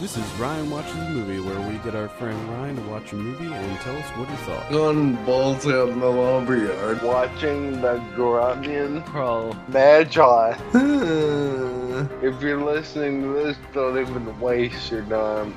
This is Ryan Watches a Movie, where we get our friend Ryan to watch a movie and tell us what he thought. On balls out in the lumberyard. watching the Grunion Pro Magi. if you're listening to this, don't even waste your time.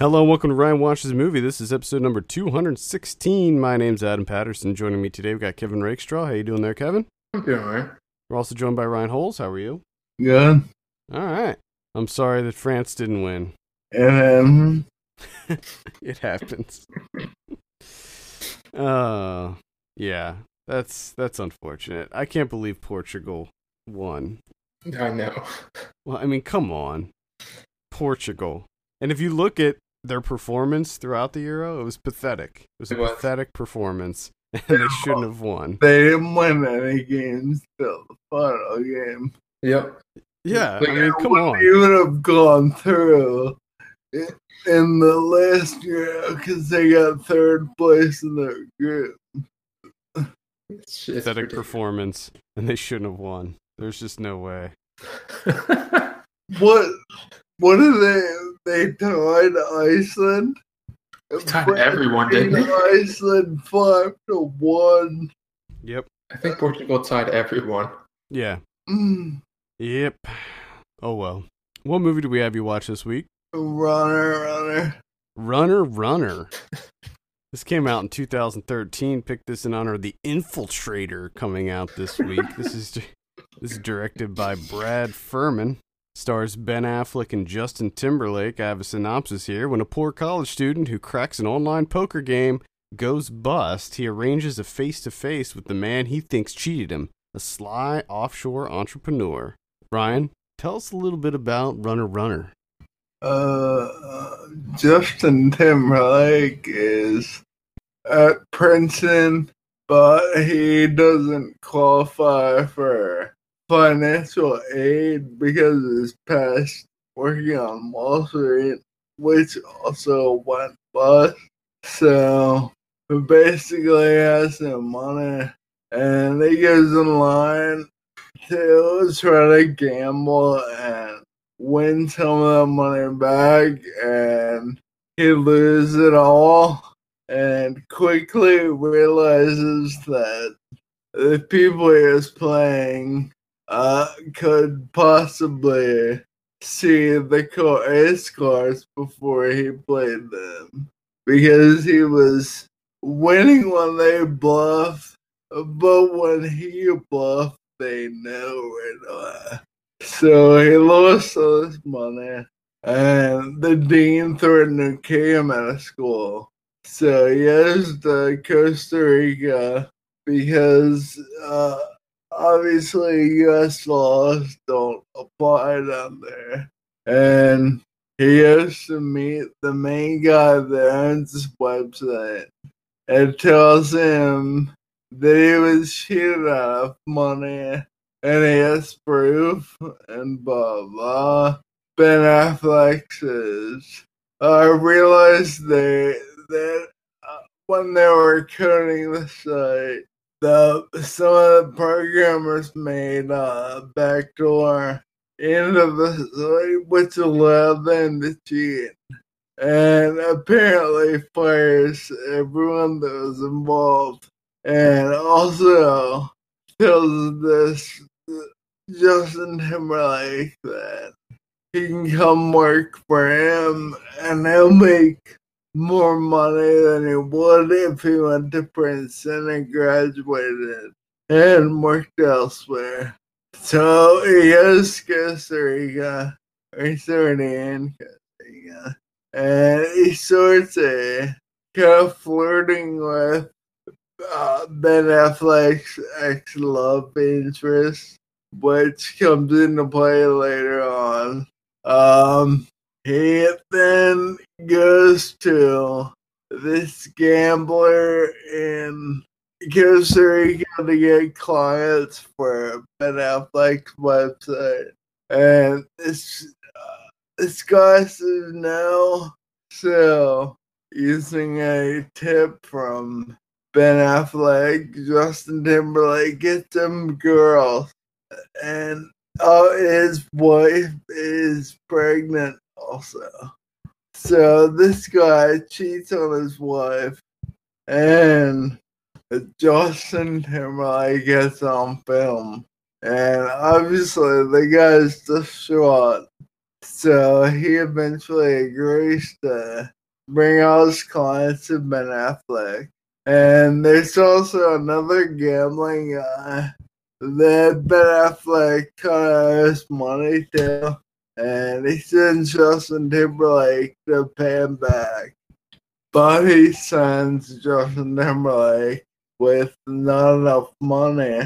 Hello and welcome to Ryan Watches a Movie. This is episode number 216. My name's Adam Patterson. Joining me today, we've got Kevin Rakestraw. How you doing there, Kevin? I'm doing alright. We're also joined by Ryan Holes. How are you? Good. All right. I'm sorry that France didn't win. And then it happens. uh yeah. That's that's unfortunate. I can't believe Portugal won. I know. Well, I mean, come on. Portugal. And if you look at their performance throughout the Euro, it was pathetic. It was a It was. pathetic performance. And they shouldn't have won. they didn't win any games till the final game. Yep. Yeah, Like, I mean, come on. You would have gone through in in the last year because they got third place in their group. It's, it's Pathetic ridiculous. performance, and they shouldn't have won. There's just no way. What? What did they? They tied Iceland. tied Brad everyone, didn't they? Iceland five to one. Yep. I think Portugal tied everyone. Yeah. Mm. Yep. Oh well. What movie do we have you watch this week? Runner, runner. Runner Runner. This came out in 2013. Picked this in honor of The Infiltrator coming out this week. this is this is directed by Brad Furman. Stars Ben Affleck and Justin Timberlake. I have a synopsis here. When a poor college student who cracks an online poker game goes bust, he arranges a face to face with the man he thinks cheated him, a sly offshore entrepreneur. Brian, tell us a little bit about Runner Runner. Uh, Justin Timberlake is at Princeton, but he doesn't qualify for financial aid because of his past working on Wall Street, which also went bust. So basically has no money, and he goes in line to try to gamble and win some of the money back and he loses it all and quickly realizes that the people he is playing uh, could possibly see the co- ace cards before he played them because he was winning when they bluff but when he bluffed they know it. So he lost all his money, and the dean threatened to kick him out of school. So he has to Costa Rica because uh, obviously U.S. laws don't apply down there, and he has to meet the main guy that owns this website and tells him he was cheated out of money and he has proof and blah blah. Ben Affleck says, I realized they, that uh, when they were coding the site, the some of the programmers made a backdoor into the site which allowed them to cheat. And apparently fires everyone that was involved. And also tells this Justin Timberlake that he can come work for him and he'll make more money than he would if he went to Princeton and graduated and worked elsewhere. So he to Costa Rica, or he's already in Costa Rica, and he kind of flirting with uh, Ben Affleck's ex love interest, which comes into play later on. Um, he then goes to this gambler in Costa Rica to get clients for Ben Affleck's website, and this uh, this guy says no. So, using a tip from Ben Affleck, Justin Timberlake get some girls, and oh, his wife is pregnant also. So this guy cheats on his wife, and Justin Timberlake gets on film, and obviously the guy's distraught. So he eventually agrees to bring all his clients to Ben Affleck. And there's also another gambling guy that Ben Affleck of has money to, and he sends Justin Timberlake to pay him back. But he sends Justin Timberlake with not enough money.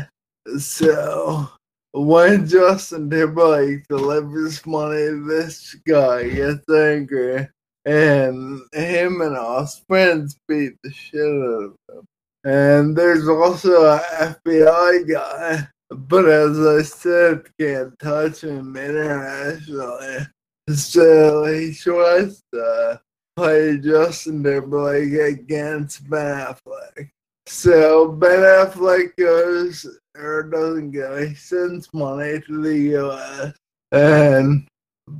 So when Justin Timberlake delivers money, this guy gets angry, and him and his friends beat the shit out of him. And there's also an FBI guy, but as I said, can't touch him internationally. So he tries to play Justin Timberlake against Ben Affleck. So Ben Affleck goes or doesn't go. He sends money to the U.S. and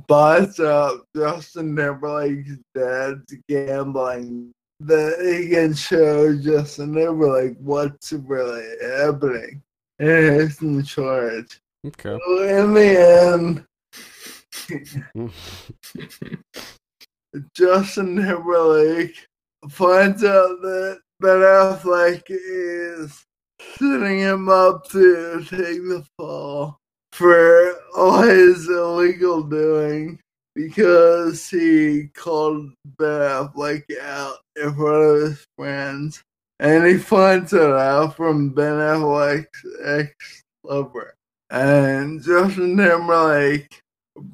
buys up Justin Timberlake's dad's gambling that he can show Justin Timberlake what's really happening. And he's in charge. Okay. So in the end, Justin Timberlake finds out that Ben Affleck is setting him up to take the fall for all his illegal doing because he called Ben Affleck out in front of his friends. And he finds it out from Ben Affleck's ex lover. And Justin Timberlake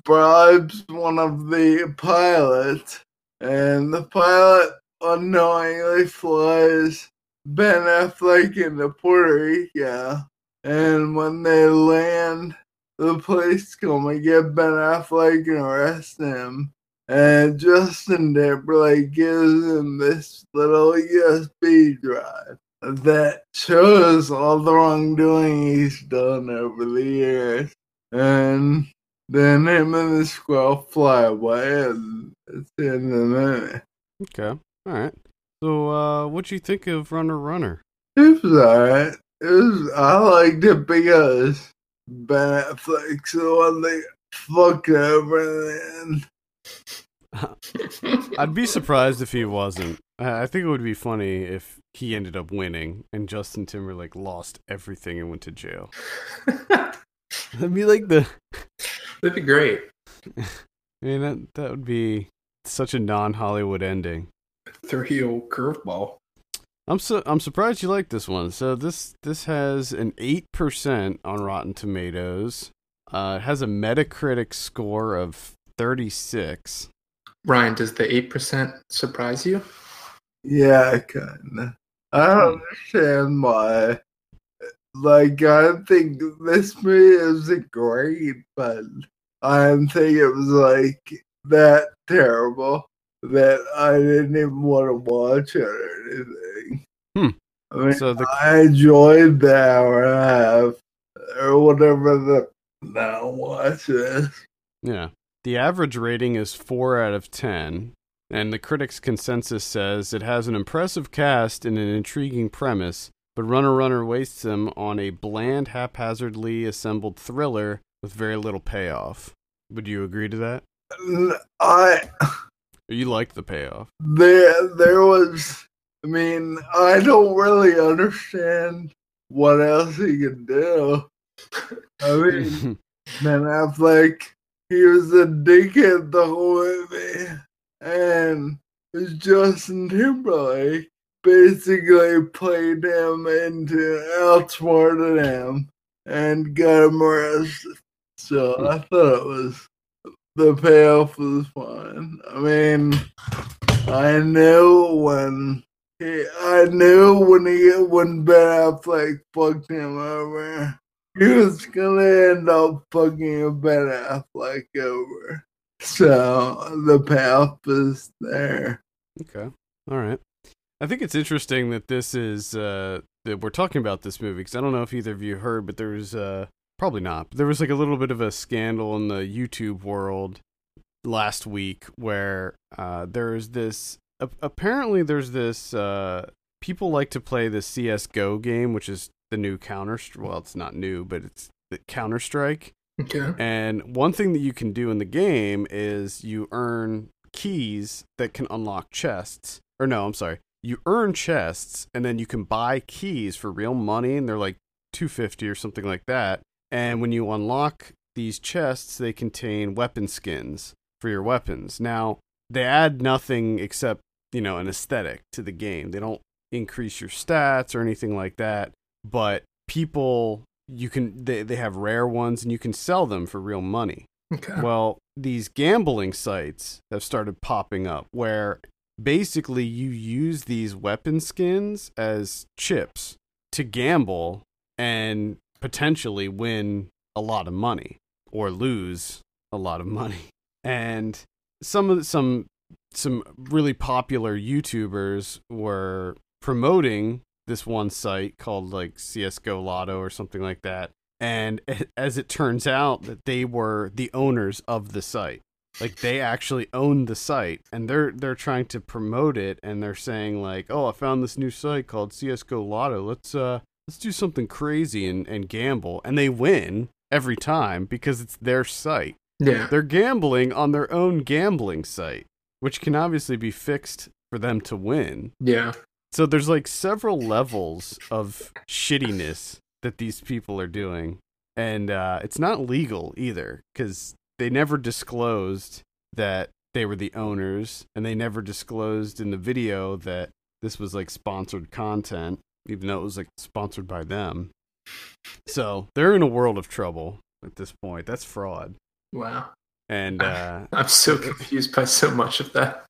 bribes one of the pilots, and the pilot unknowingly flies Ben Affleck into Puerto Rico. And when they land, the police come and get Ben Affleck and arrest him. And Justin Timberlake gives him this little USB drive that shows all the wrongdoing he's done over the years. And then him and the squirrel fly away, and it's the end of the movie. Okay. All right. So, uh, what'd you think of Runner Runner? It was alright. It was. I liked it because Ben Affleck's the one that fucked over in the end. I'd be surprised if he wasn't. I I think it would be funny if he ended up winning and Justin Timberlake lost everything and went to jail. That'd be like the. That'd be great. I mean, that that would be such a non-Hollywood ending. Three old curveball. I'm su- I'm surprised you like this one. So this this has an eight percent on Rotten Tomatoes. Uh, it has a Metacritic score of 36. Ryan, does the eight percent surprise you? Yeah, kinda. I don't understand why. Like, I think this movie isn't great, but I didn't think it was like that terrible that I didn't even want to watch it or anything. Hmm. I mean, So the I enjoyed the hour and a half or whatever the. Now watch this. yeah, the average rating is four out of ten, and the critics' consensus says it has an impressive cast and an intriguing premise, but Runner Runner wastes them on a bland, haphazardly assembled thriller with very little payoff. Would you agree to that? I You like the payoff? there there was I mean, I don't really understand what else he could do. I mean Ben Affleck he was a dickhead the whole movie and it's Justin Timberlake basically played him into outsmarted him and got him arrested. So I thought it was the payoff was fine. I mean, I knew when he, I knew when he when Ben Affleck fucked him over, he was gonna end up fucking Ben Affleck over. So the payoff is there. Okay. All right. I think it's interesting that this is uh that we're talking about this movie because I don't know if either of you heard, but there was uh probably not. There was like a little bit of a scandal in the YouTube world last week where uh, there's this. apparently, there's this. Uh, people like to play the CS:GO game, which is the new Counter. Well, it's not new, but it's the Counter Strike. Okay. And one thing that you can do in the game is you earn keys that can unlock chests. Or no, I'm sorry. You earn chests and then you can buy keys for real money and they're like 250 or something like that. And when you unlock these chests, they contain weapon skins for your weapons. Now, they add nothing except, you know, an aesthetic to the game. They don't increase your stats or anything like that, but people you can they, they have rare ones and you can sell them for real money. Okay. Well, these gambling sites have started popping up where basically you use these weapon skins as chips to gamble and potentially win a lot of money or lose a lot of money. And some of the, some some really popular YouTubers were promoting this one site called like CS:GO Lotto or something like that. And as it turns out that they were the owners of the site. Like they actually own the site and they're they're trying to promote it and they're saying like, "Oh, I found this new site called CS:GO Lotto. Let's uh let's do something crazy and and gamble." And they win every time because it's their site. yeah. They're gambling on their own gambling site, which can obviously be fixed for them to win. Yeah. So there's like several levels of shittiness that these people are doing, and uh, it's not legal either because they never disclosed that they were the owners, and they never disclosed in the video that this was like sponsored content, even though it was like sponsored by them. So they're in a world of trouble at this point. That's fraud, Wow. and uh, I'm so confused by so much of that.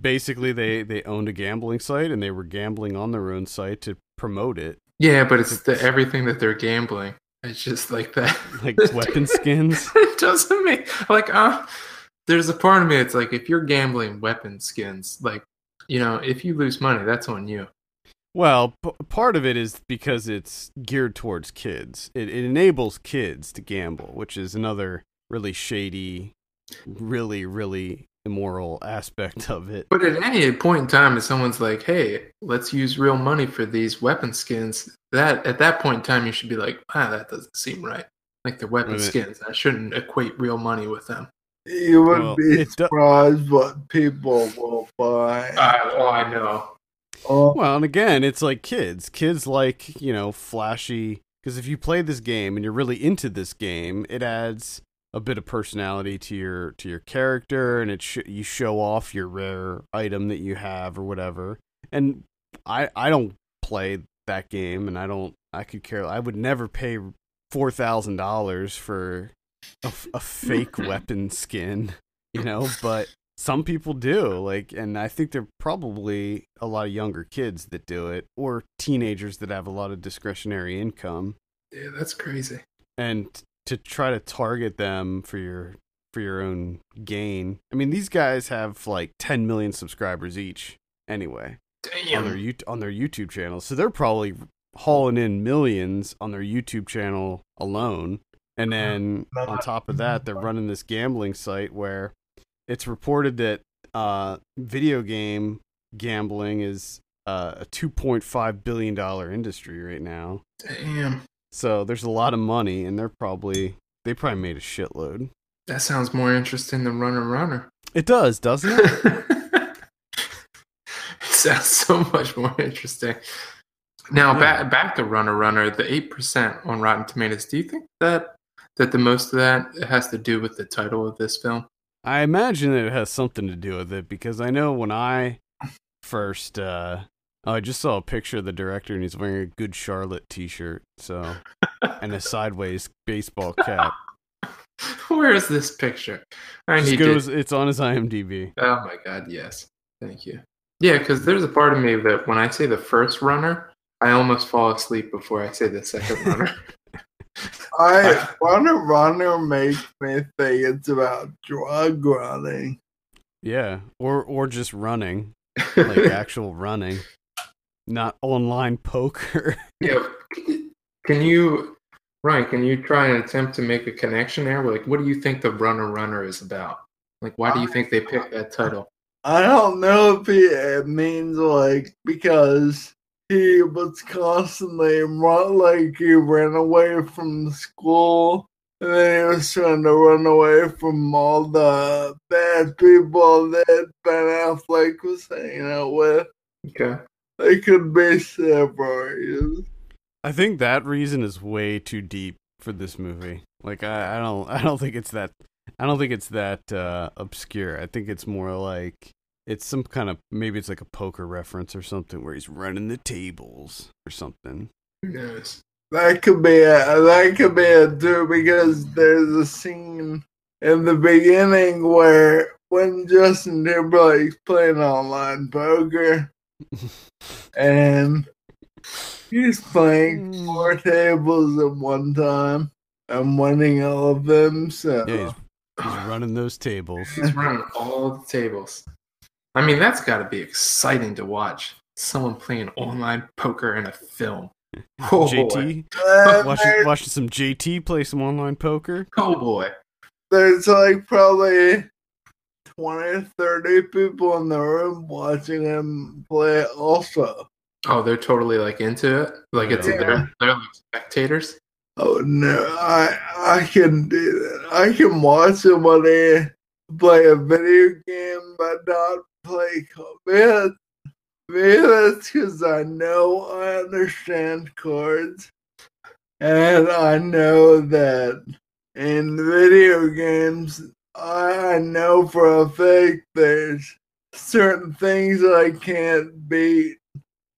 basically they they owned a gambling site and they were gambling on their own site to promote it Yeah, but it's the everything that they're gambling. It's just like that. like weapon skins it doesn't make like uh there's a part of me it's like if you're gambling weapon skins, like you know, if you lose money, that's on you. well p- part of it is because it's geared towards kids it, it enables kids to gamble which is another really shady really really immoral aspect of it But at any point in time, if someone's like, "Hey, let's use real money for these weapon skins," that at that point in time, you should be like, "Ah, that doesn't seem right. Like they're weapon skins. I shouldn't equate real money with them." You would Well, be it do- surprised what people will buy. I, oh, I know. Oh, well and again it's like kids kids like you know flashy because if you play this game and you're really into this game it adds a bit of personality to your to your character and it sh- you show off your rare item that you have or whatever and i i don't play that game and i don't i could care i would never pay $4000 for a, a fake weapon skin you know but some people do like and i think there are probably a lot of younger kids that do it or teenagers that have a lot of discretionary income Yeah, that's crazy. and to try to target them for your for your own gain i mean these guys have like 10 million subscribers each anyway on their Damn. on their youtube channel so they're probably hauling in millions on their youtube channel alone and then on top of that they're running this gambling site where it's reported that uh video game gambling is uh, a 2.5 billion dollar industry right now Damn. so there's a lot of money, and they're probably they probably made a shitload. That sounds more interesting than Runner Runner. It does, doesn't it? it sounds so much more interesting. Now Yeah. back back to Runner Runner, the eight percent on Rotten Tomatoes. Do you think that that the most of that has to do with the title of this film? I imagine that it has something to do with it because I know when I first uh oh, I just saw a picture of the director and he's wearing a Good Charlotte T-shirt, so and a sideways baseball cap. Where is this picture? I Just need goes, to. it's on his IMDb. Oh my god, yes. Thank you. Yeah, because there's a part of me that when I say the first runner, I almost fall asleep before I say the second runner. I Runner Runner makes me think it's about drug running. Yeah, or or just running, like actual running, not online poker. yeah. Can you Ryan, can you try and attempt to make a connection there? Like, what do you think the Runner Runner is about? Like, why do you think they picked that title? I don't know if it means like because he was constantly run like he ran away from school and then he was trying to run away from all the bad people that Ben Affleck was hanging out with. Okay. They could be several reasons. I think that reason is way too deep for this movie. Like I, I don't I don't think it's that I don't think it's that uh obscure. I think it's more like it's some kind of maybe it's like a poker reference or something where he's running the tables or something. Who knows? That could be a that could be a too because there's a scene in the beginning where when Justin Timberlake's playing online poker and he's playing hmm. four tables at one time and winning all of them. So Yeah, he's, he's running those tables. He's running all the tables. I mean, that's got to be exciting to watch. Someone playing online poker in a film. Oh, JT watching watching some JT play some online poker. Oh boy. there's like probably 20 30 people in the room watching him play also. Oh, they're totally like into it. Like it's Yeah. they're they're like spectators. Oh no, I I can do that. I can watch somebody play a video game but not play cards. Maybe that's because I know I understand cards. And I know that in video games, I know for a fact there's certain things I can't beat.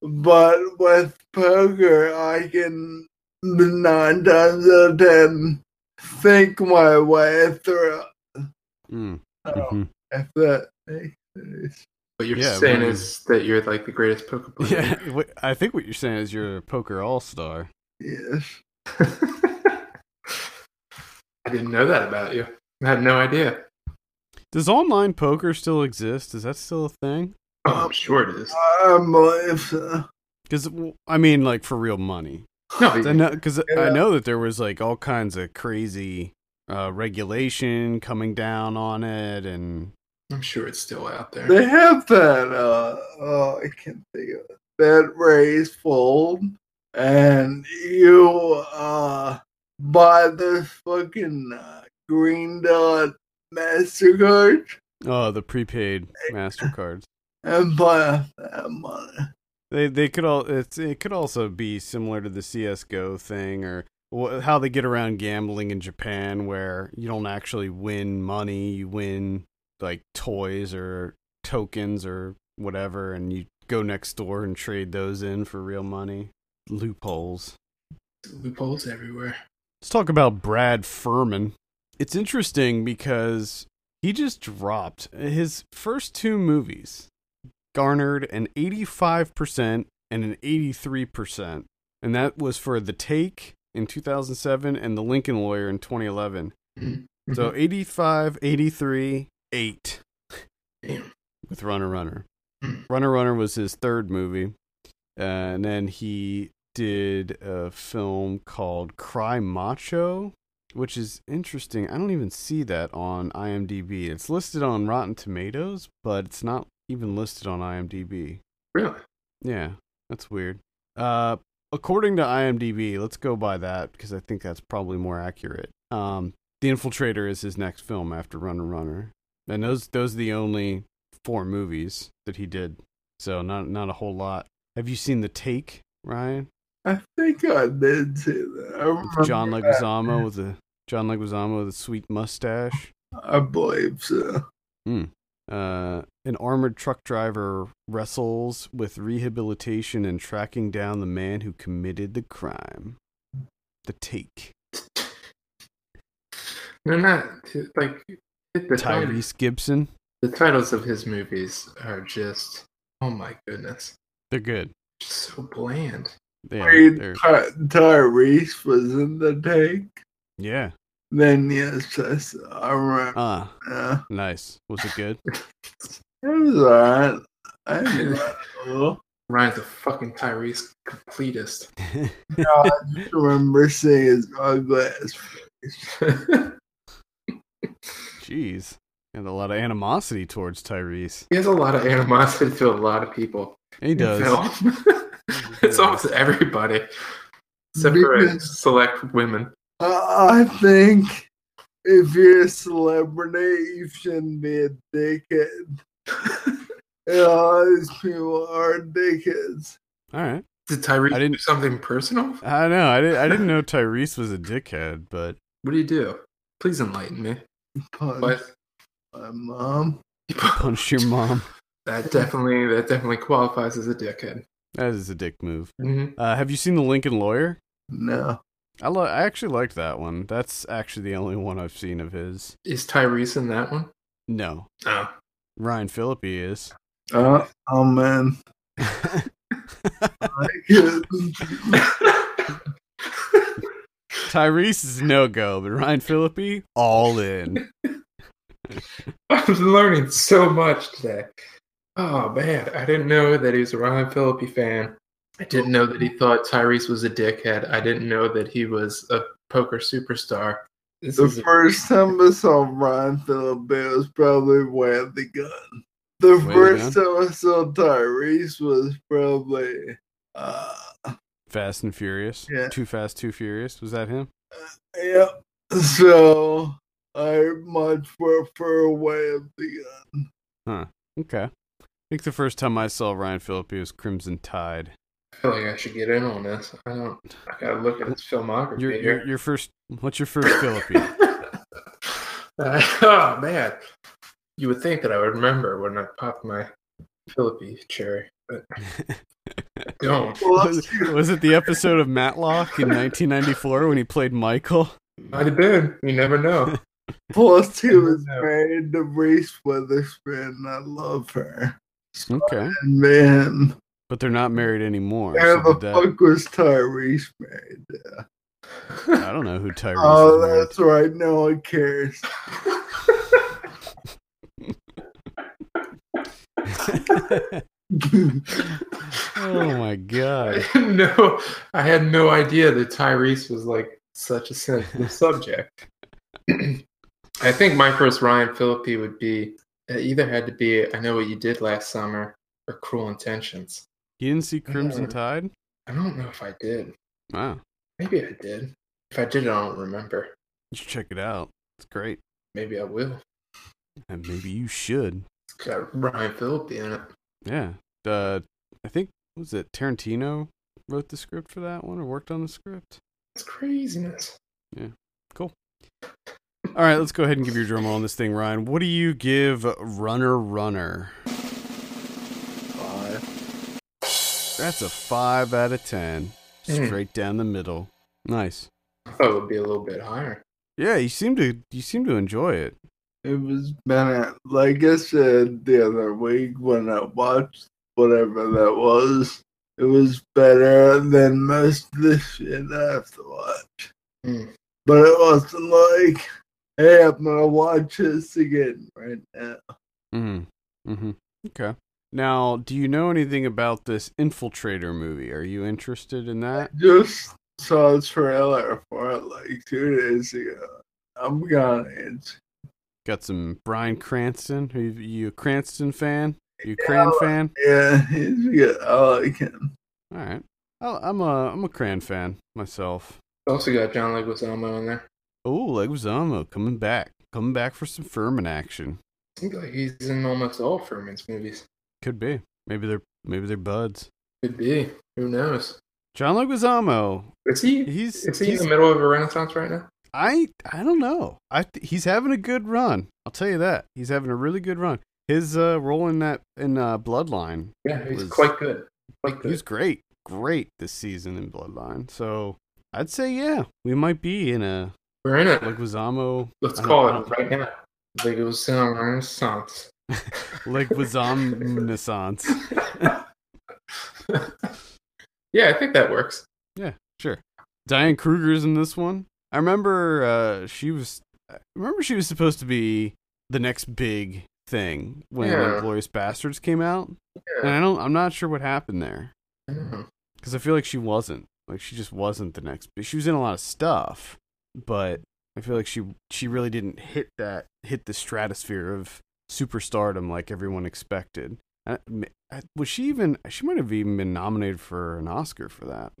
But with poker, I can nine times out of ten think my way through. Mm. Mhm. know if that makes sense. What you're Yeah, saying well, is that you're like the greatest poker player. Yeah, I think what you're saying is you're a poker all star. Yes. I didn't know that about you. I had no idea. Does online poker still exist? Is that still a thing? Oh, I'm sure it is. I believe so. Because I mean, like for real money. No, because I Yeah. know that there was like all kinds of crazy uh, regulation coming down on it, and I'm sure it's still out there. They have that, uh, oh, I can't think of it. That raise fold, and you, uh, buy this fucking uh, green dot MasterCard oh, the prepaid Mastercards. and buy that money. They they could all it's it could also be similar to the CS:GO thing or how they get around gambling in Japan, where you don't actually win money, you win like toys or tokens or whatever, and you go next door and trade those in for real money. Loopholes. Loopholes everywhere. Let's talk about Brad Furman. It's interesting because he just dropped his first two movies garnered an 85% and an 83%. And that was for The Take in 2007 and The Lincoln Lawyer in 2011. Mm-hmm. So 85, 83, 8 Damn. with Runner Runner. Hmm. Runner Runner was his third movie. Uh, and then he did a film called Cry Macho, which is interesting. I don't even see that on IMDb. It's listed on Rotten Tomatoes, but it's not even listed on IMDb. really? Yeah, that's weird. Uh, according to IMDb, let's go by that because I think that's probably more accurate. Um, The Infiltrator is his next film after Runner Runner, and those those are the only four movies that he did. So not not a whole lot. Have you seen The Take, Ryan? I think I did see that. I With remember John that. Leguizamo with a John Leguizamo with a sweet mustache. I believe so. Uh, an armored truck driver wrestles with rehabilitation and tracking down the man who committed the crime. The Take. They're not like the, titles, Tyrese Gibson. the titles of his movies are just oh my goodness, They're good. just so bland. Yeah, Wait, they're, Ty- Tyrese was in the tank. yeah. Then yes, I, saw- I remember. Ah, nice. Was it good? It was alright. I enjoyed it a little. Ryan's a fucking Tyrese completist. I just remember seeing his ugly ass face. Jeez. And a lot of animosity towards Tyrese. he has a lot of animosity to a lot of people. He does. film. it's almost everybody, except for select women. I I think if you're a celebrity, you shouldn't be a dickhead. And all these people are dickheads. All right. Did Tyrese I didn't- do something personal? I know. I didn't. I didn't know Tyrese was a dickhead, but What do you do? Please enlighten me. Punch What? my mom. You punch your mom. That definitely that definitely qualifies as a dickhead. That is a dick move. hmm Uh, have you seen the Lincoln Lawyer? No. I lo- I actually liked that one. That's actually the only one I've seen of his. Is Tyrese in that one? No, Oh. Ryan Phillippe is. Uh, oh man. Tyrese is no go, but Ryan Phillippe all in. I'm learning so much today. Oh man, I didn't know that he was a Ryan Phillippe fan. I didn't know that he thought Tyrese was a dickhead. I didn't know that he was a poker superstar. This The is a- first time I saw Ryan Phillippe was probably Way of the Gun. The Way of the first time I saw Tyrese was probably uh Fast and Furious. Yeah. Too Fast, Too Furious. Was that him? yeah. So I much prefer Way of the Gun. Huh. Okay. I think the first time I saw Ryan Phillippe was Crimson Tide. I feel like I should get in on this. I don't. I gotta look at his filmography Your, here. your, your first. What's your first Phillippe? Uh, oh man, you would think that I would remember when I popped my Phillippe cherry, but I don't. was, was it the episode of Matlock in 1994 when he played Michael? Might have been. You never know. Plus, he never was know. married to Reese Witherspoon. I love her. Okay. Man, But they're not married anymore. where so the did that- fuck was Tyrese married to? I don't know who Tyrese Oh, is married that's right. No one cares. oh my god. didn't. I had no idea that Tyrese was like such a sensitive subject. I think my first Ryan Phillippe would be it either had to be I know what you did last summer or Cruel Intentions. You didn't see Crimson Yeah. Tide? I don't know if I did. Wow. Maybe I did. If I did, I don't remember. You should check it out. It's great. Maybe I will. And maybe you should. It's got Ryan Phillippe in it. Yeah. Uh, I think, was it Tarantino wrote the script for that one or worked on the script? It's craziness. Yeah. Cool. All right, let's go ahead and give your drum roll on this thing, Ryan. What do you give Runner Runner? Five. That's a 5 out of 10. Hmm. Straight down the middle. Nice. I thought it would be a little bit higher. Yeah, you seem to you seem to enjoy it. It was better. Like I said the other week when I watched whatever that was, it was better than most of the shit I have to watch. Hmm. But it wasn't like, hey, I'm gonna watch this again right now. Mhm. Mhm. Okay. Now, do you know anything about this Infiltrator movie? Are you interested in that? Just saw a trailer for it like two days ago. I'm gonna it's Got some Bryan Cranston. Are you, you a Cranston fan? You a Cran fan? yeah, he's good. I like him. All right. I- I'm a I'm a Cran fan myself. Also got John Leguizamo in there. Oh, Leguizamo coming back, coming back for some Furman action. Seems like he's in almost all Furman's movies. Could be. Maybe they're maybe they're buds. Could be. Who knows? John Leguizamo. Is he? He's Is he in the middle of a renaissance right now? I I don't know. I th- he's having a good run. I'll tell you that. He's having a really good run. His uh, role in that in uh, Bloodline, Yeah, he's Was- quite good. Quite good. was great, great this season in Bloodline. So I'd say yeah, we might be in a We're in it. Leguizamo. Let's call it right now. Leguizamo Renaissance. Leguizamo Renaissance. yeah, I think that works. Yeah, sure. Diane Kruger's in this one. I remember uh, she was. I remember she was supposed to be the next big thing when Yeah. Glorious Bastards came out, and I don't. I'm not sure what happened there I know. because I feel like she wasn't. Like she just wasn't the next. She was in a lot of stuff, but I feel like she she really didn't hit that hit the stratosphere of superstardom like everyone expected. I, I- was she even? She might have even been nominated for an Oscar for that.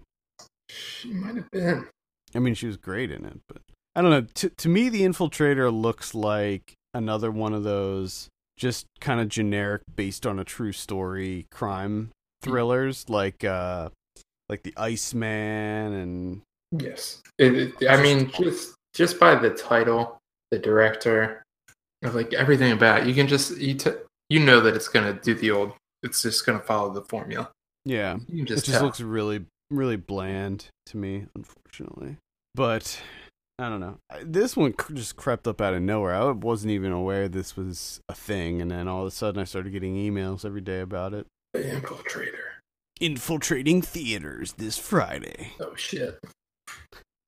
She might have been. I mean, she was great in it, but I don't know. To to me, the Infiltrator looks like another one of those just kind of generic, based on a true story crime thrillers, like uh, like the Iceman and Yes. It, it- I mean, just just by the title, the director, of like everything about it, you can just you t- you know that it's gonna do the old. It's just gonna follow the formula. yeah, You can it just just tell. looks really really bland to me, unfortunately. But I don't know. This one c- just crept up out of nowhere. I wasn't even aware this was a thing, and then all of a sudden, I started getting emails every day about it. the infiltrator. Infiltrating theaters this Friday. Oh shit.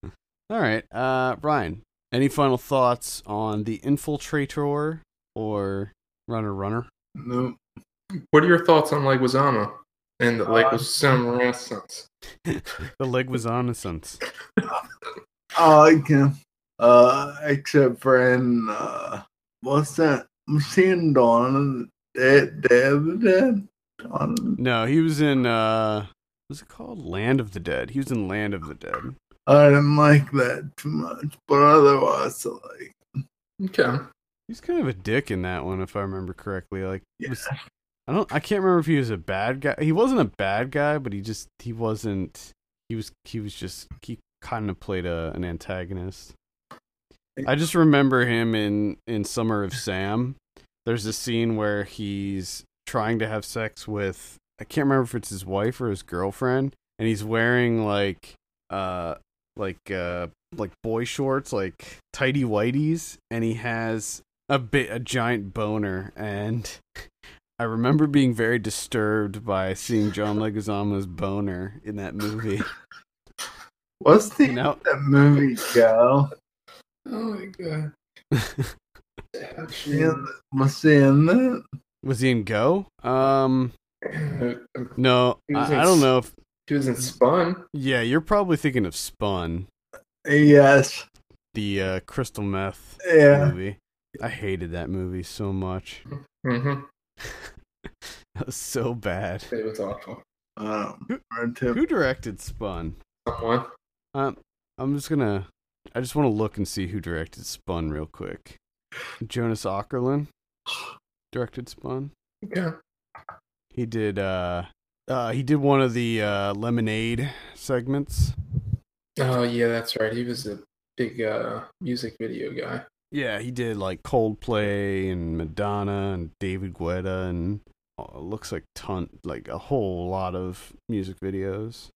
All right, uh, Ryan. Any final thoughts on the Infiltrator or Runner Runner? No. What are your thoughts on Leguizamo and the Uh, Leguizamo Renaissance? The Leguizamo I like him. Uh, except for in, uh, what's that? I'm seeing the Dead, Dead of the Dead? Dawn No, he was in uh, what's it called? Land of the Dead. He was in Land of the Dead. I didn't like that too much, but otherwise, I like. Okay. He's kind of a dick in that one, if I remember correctly. Like, Yeah. was- I don't, I can't remember if he was a bad guy. He wasn't a bad guy, but he just, he wasn't. He was, he was just, he kind of played a an antagonist. I just remember him in in Summer of Sam. There's a scene where he's trying to have sex with I can't remember if it's his wife or his girlfriend, and he's wearing like uh like uh like boy shorts, like tidy whities, and he has a bit a giant boner and I remember being very disturbed by seeing John Leguizamo's boner in that movie. What's the You know, that movie go? Oh my god. In, was he in that? was he in Go? Um, no, I, in I don't know if He was in Spun. Yeah, you're probably thinking of Spun, Yes. the uh, crystal meth Yeah. movie. I hated that movie so much. Mm-hmm. That was so bad. It was awful. Um, two. Who directed Spun? Someone. Um, I'm just gonna. I just want to look and see who directed Spun real quick. Jonas Åkerlund directed Spun. Okay. He did. Uh, uh, he did one of the uh, Lemonade segments. Oh yeah, that's right. He was a big uh, music video guy. Yeah, he did like Coldplay and Madonna and David Guetta and uh, looks like ton like a whole lot of music videos.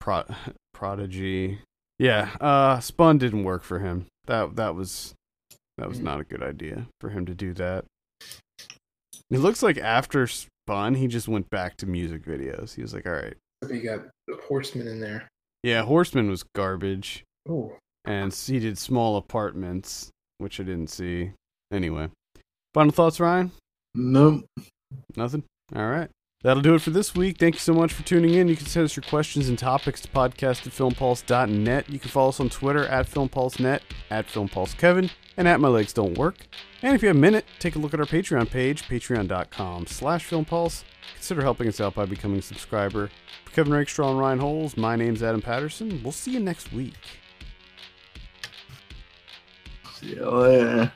Pro- Prodigy. Yeah, uh Spun didn't work for him. That that was that was Mm. not a good idea for him to do that. It looks like after Spun, he just went back to music videos. He was like, "All right, We got the Horsemen in there. yeah, Horsemen was garbage." Oh, and he did small apartments, which I didn't see. Anyway, final thoughts, Ryan? Nope. Nothing. All right. That'll do it for this week. Thank you so much for tuning in. You can send us your questions and topics to podcast at filmpulse.net. You can follow us on Twitter at filmpulsenet, at filmpulsekevin, and at my legs don't work. And if you have a minute, take a look at our Patreon page, patreon.com slash filmpulse. Consider helping us out by becoming a subscriber. For Kevin Rakestraw and Ryan Holes, my name's Adam Patterson. We'll see you next week. See you later.